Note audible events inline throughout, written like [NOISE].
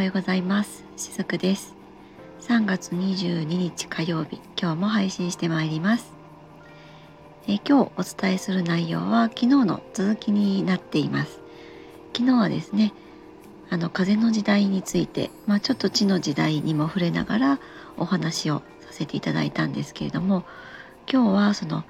はようございます。しずくです。3月22日火曜日今日も配信してまいります。え今日お伝えする内容は昨日の続きになっています。昨日はですねあの風の時代について、まあ、ちょっと地の時代にも触れながらお話をさせていただいたんですけれども今日はその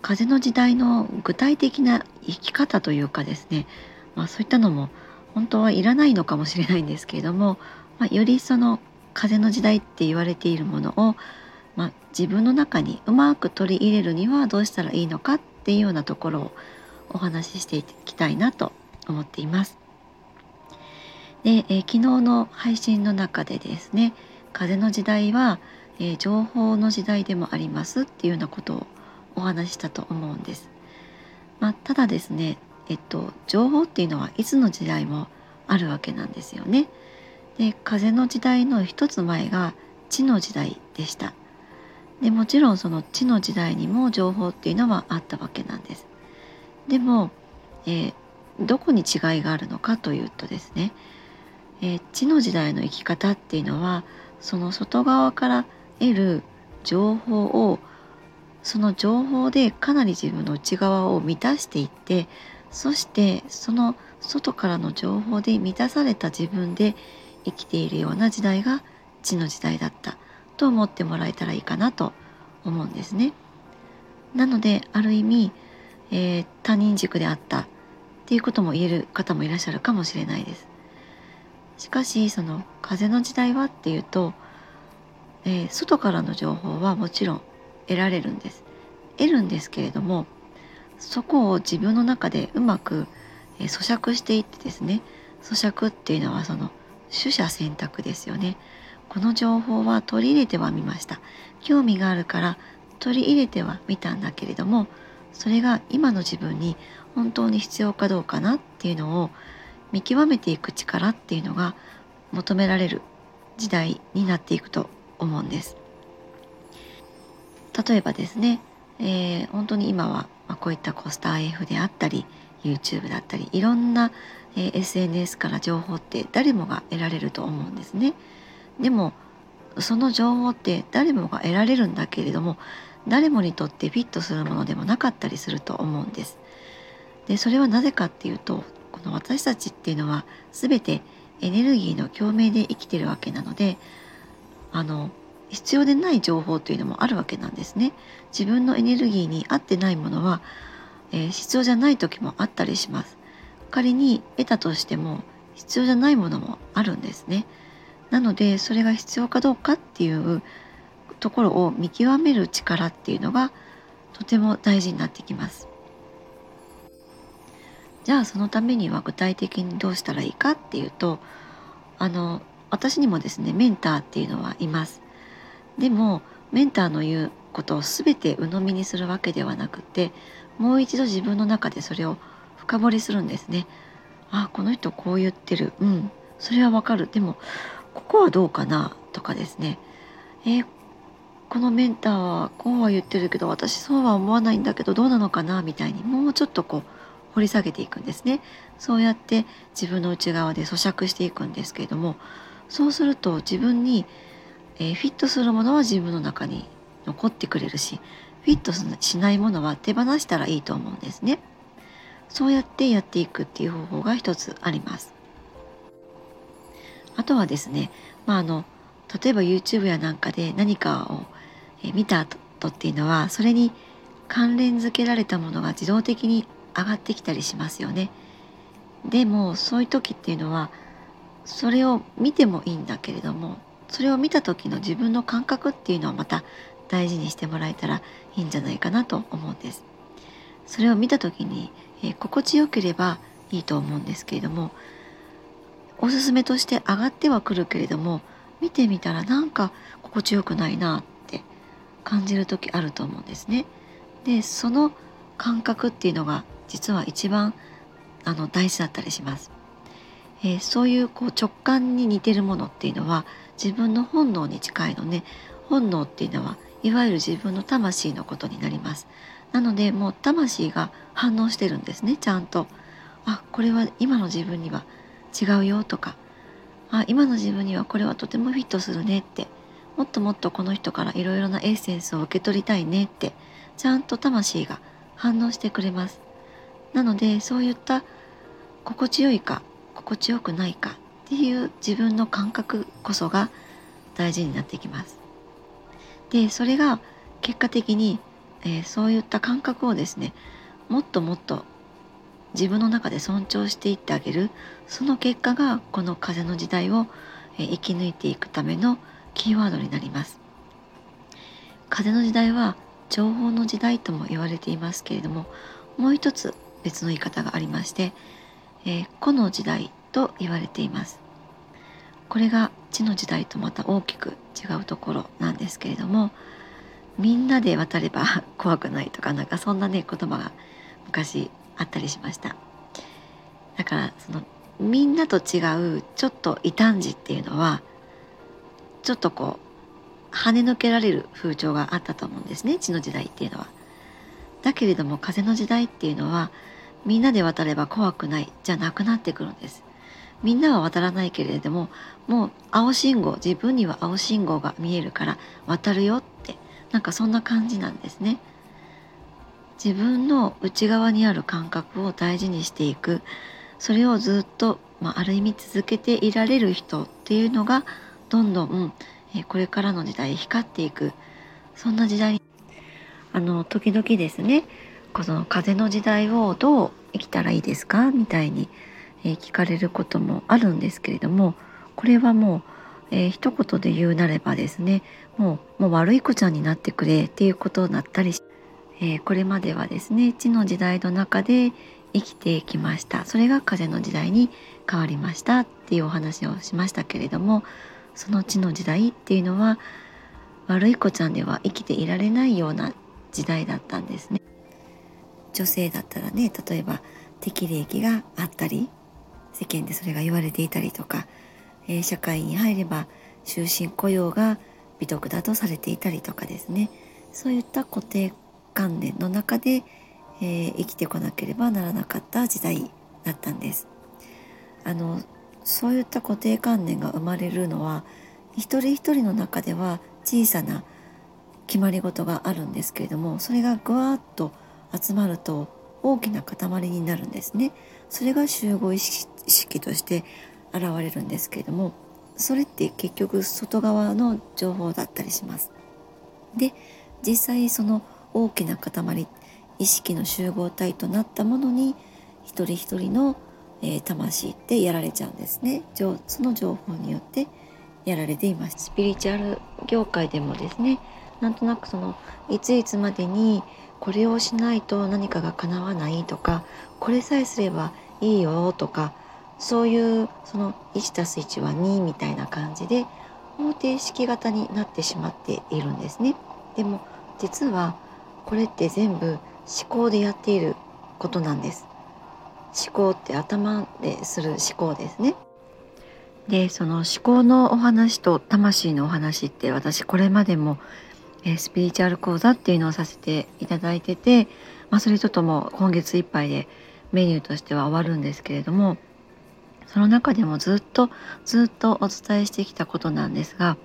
風の時代の具体的な生き方というかですね、まあ、そういったのも本当はいらないのかもしれないんですけれども、まあ、よりその風の時代って言われているものを、まあ、自分の中にうまく取り入れるにはどうしたらいいのかっていうようなところをお話ししていきたいなと思っています。で、え、昨日の配信の中でですね風の時代は、えー、情報の時代でもありますっていうようなことをお話したと思うんです。まあ、ただですねえっと、情報っていうのはいつの時代もあるわけなんですよね。で風の時代の一つ前が地の時代でした。でもちろんその地の時代にも情報っていうのはあったわけなんです。でも、えー、どこに違いがあるのかというとですね、えー、地の時代の生き方っていうのはその外側から得る情報をその情報でかなり自分の内側を満たしていってそしてその外からの情報で満たされた自分で生きているような時代が地の時代だったと思ってもらえたらいいかなと思うんですね。なのである意味、えー、他人軸であったっていうことも言える方もいらっしゃるかもしれないです。しかしその風の時代はっていうと、えー、外からの情報はもちろん得られるんです。得るんですけれどもそこを自分の中でうまく、咀嚼していってですね咀嚼っていうのはその取捨選択ですよね。この情報は取り入れてはみました。興味があるから取り入れてはみたんだけれどもそれが今の自分に本当に必要かどうかなっていうのを見極めていく力っていうのが求められる時代になっていくと思うんです。例えばですね、えー、本当に今はまあ、こういったコスター F であったり YouTube だったりいろんな、え、SNS から情報って誰もが得られると思うんですね。でもその情報って誰もが得られるんだけれども誰もにとってフィットするものでもなかったりすると思うんです。でそれはなぜかっていうとこの私たちっていうのは全てエネルギーの共鳴で生きてるわけなのであの必要でない情報というのもあるわけなんですね。自分のエネルギーに合ってないものは、えー、必要じゃない時もあったりします。仮に得たとしても必要じゃないものもあるんですね。なのでそれが必要かどうかっていうところを見極める力っていうのがとても大事になってきます。じゃあそのためには具体的にどうしたらいいかっていうとあの私にもですねメンターっていうのはいます。でもメンターの言うことを全て鵜呑みにするわけではなくてもう一度自分の中でそれを深掘りするんですね。あこの人こう言ってる。うん。それはわかる。でもここはどうかなとかですね。えー、このメンターはこうは言ってるけど私そうは思わないんだけどどうなのかなみたいにもうちょっとこう掘り下げていくんですね。そうやって自分の内側で咀嚼していくんですけれどもそうすると自分にえー、フィットするものは自分の中に残ってくれるしフィットしないものは手放したらいいと思うんですね。そうやってやっていくっていう方法が一つあります。あとはですね、まあ、あの例えば YouTube やなんかで何かを、え見た後っていうのはそれに関連づけられたものが自動的に上がってきたりしますよね。でもそういう時っていうのはそれを見てもいいんだけれどもそれを見た時の自分の感覚っていうのをまた大事にしてもらえたらいいんじゃないかなと思うんです。それを見た時に、えー、心地よければいいと思うんですけれどもおすすめとして上がってはくるけれども見てみたらなんか心地よくないなって感じる時あると思うんですね。でその感覚っていうのが実は一番あの大事だったりします。えー、そういうこう直感に似てるものっていうのは自分の本能に近いのね。本能っていうのはいわゆる自分の魂のことになります。なのでもう魂が反応してるんですねちゃんと。あこれは今の自分には違うよとか。あ今の自分にはこれはとてもフィットするねって。もっともっとこの人からいろいろなエッセンスを受け取りたいねって。ちゃんと魂が反応してくれます。なのでそういった心地よいか心地よくないか。っていう自分の感覚こそが大事になってきます。でそれが結果的に、えー、そういった感覚をですねもっともっと自分の中で尊重していってあげる。その結果がこの風の時代を生き抜いていくためのキーワードになります。風の時代は情報の時代とも言われていますけれどももう一つ別の言い方がありまして、えー、個の時代と言われていますこれが地の時代とまた大きく違うところなんですけれどもみんなで渡れば [LAUGHS] 怖くないとかなんかそんなね言葉が昔あったりしましただからそのみんなと違うちょっと異端児っていうのはちょっとこう跳ね抜けられる風潮があったと思うんですね地の時代っていうのは。だけれども風の時代っていうのはみんなで渡れば怖くないじゃなくなってくるんです。みんなは渡らないけれどももう青信号自分には青信号が見えるから渡るよってなんかそんな感じなんですね。自分の内側にある感覚を大事にしていく。それをずっと、まあ、ある意味続けていられる人っていうのがどんどん、えこれからの時代光っていく。そんな時代にあの時々ですねこの風の時代をどう生きたらいいですか？みたいに、え聞かれることもあるんですけれどもこれはもう、えー、一言で言うなればですねもうもう悪い子ちゃんになってくれっていうことになったりえー、これまではですね地の時代の中で生きてきました。それが風の時代に変わりましたっていうお話をしましたけれどもその地の時代っていうのは悪い子ちゃんでは生きていられないような時代だったんですね。女性だったらね例えば適齢期があったり世間でそれが言われていたりとか、えー、社会に入れば終身雇用が美徳だとされていたりとかですねそういった固定観念の中で、えー、生きてこなければならなかった時代だったんです。あのそういった固定観念が生まれるのは一人一人の中では小さな決まり事があるんですけれどもそれがぐわっと集まると大きな塊になるんですね。それが集合意識意識として現れるんですけれどもそれって結局外側の情報だったりします。で実際その大きな塊意識の集合体となったものに一人一人の、え、魂ってやられちゃうんですねその情報によってやられていますスピリチュアル業界でもですねなんとなくそのいついつまでにこれをしないと何かが叶わないとかこれさえすればいいよとかそういうその 1+1 は2みたいな感じで方程式型になってしまっているんですね。でも実はこれって全部思考でやっていることなんです思考って頭でする思考ですねでその思考のお話と魂のお話って私これまでも、えー、スピリチュアル講座っていうのをさせていただいてて、まあ、それちょっともう今月いっぱいでメニューとしては終わるんですけれどもその中でもずっとずっとお伝えしてきたことなんですが、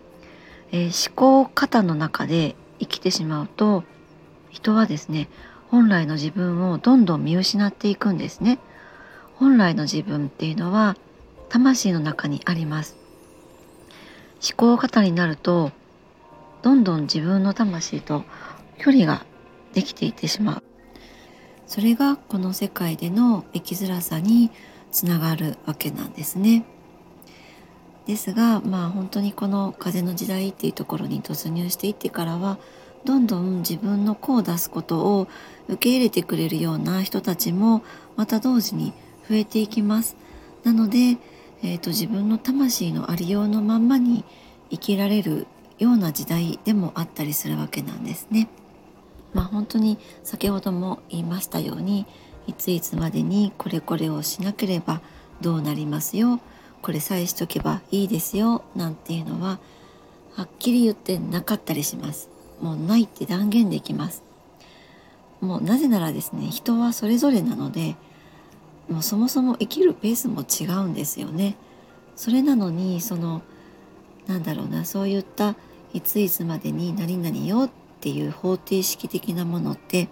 えー、思考型の中で生きてしまうと人はですね本来の自分をどんどん見失っていくんですね。本来の自分っていうのは魂の中にあります。思考型になるとどんどん自分の魂と距離ができていってしまう。それがこの世界での生きづらさにつながるわけなんですねですがまあ本当にこの風の時代っていうところに突入していってからはどんどん自分の子を出すことを受け入れてくれるような人たちもまた同時に増えていきます。なので、えーと、自分の魂のありようのまんまに生きられるような時代でもあったりするわけなんですね。まあ本当に先ほども言いましたようにいついつまでにこれこれをしなければどうなりますよ。これさえしとけばいいですよ。なんていうのははっきり言ってなかったりします。もうないって断言できます。もうなぜならですね人はそれぞれなのでもうそもそも生きるペースも違うんですよね。それなのにそのなんだろうなそういったいついつまでに何々よっていう方程式的なものって、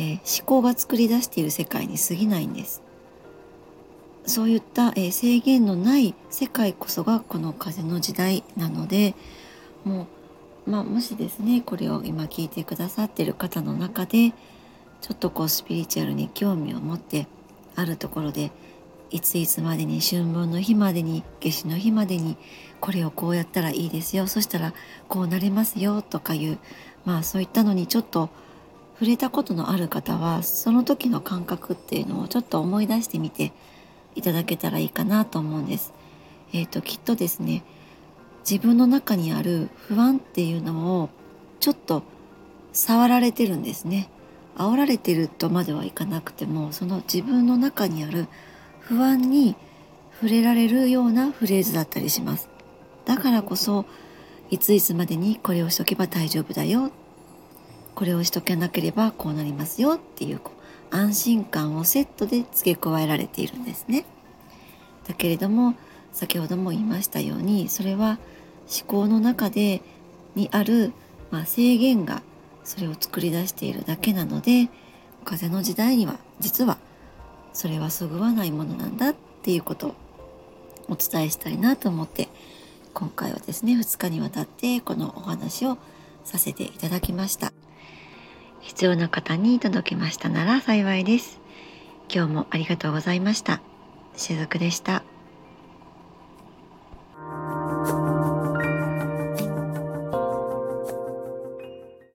えー、思考が作り出している世界に過ぎないんです。そういった、えー、制限のない世界こそがこの風の時代なのでもう、まあ、もしですねこれを今聞いてくださってる方の中でちょっとこうスピリチュアルに興味を持ってあるところでいついつまでに春分の日までに夏至の日までにこれをこうやったらいいですよそしたらこうなれますよとかいうまあそういったのにちょっと触れたことのある方はその時の感覚っていうのをちょっと思い出してみていただけたらいいかなと思うんです。えーと、きっとですね自分の中にある不安っていうのをちょっと触られてるんですね。煽られてるとまではいかなくてもその自分の中にある不安に触れられるようなフレーズだったりしますだからこそいついつまでにこれをしとけば大丈夫だよこれをしとけなければこうなりますよっていうこう安心感をセットで付け加えられているんですね。だけれども先ほども言いましたようにそれは思考の中でにある、まあ、制限がそれを作り出しているだけなので風の時代には実はそれはそぐわないものなんだっていうことをお伝えしたいなと思って今回はですね2日にわたってこのお話をさせていただきました。必要な方に届けましたなら幸いです今日もありがとうございましたしずくでした。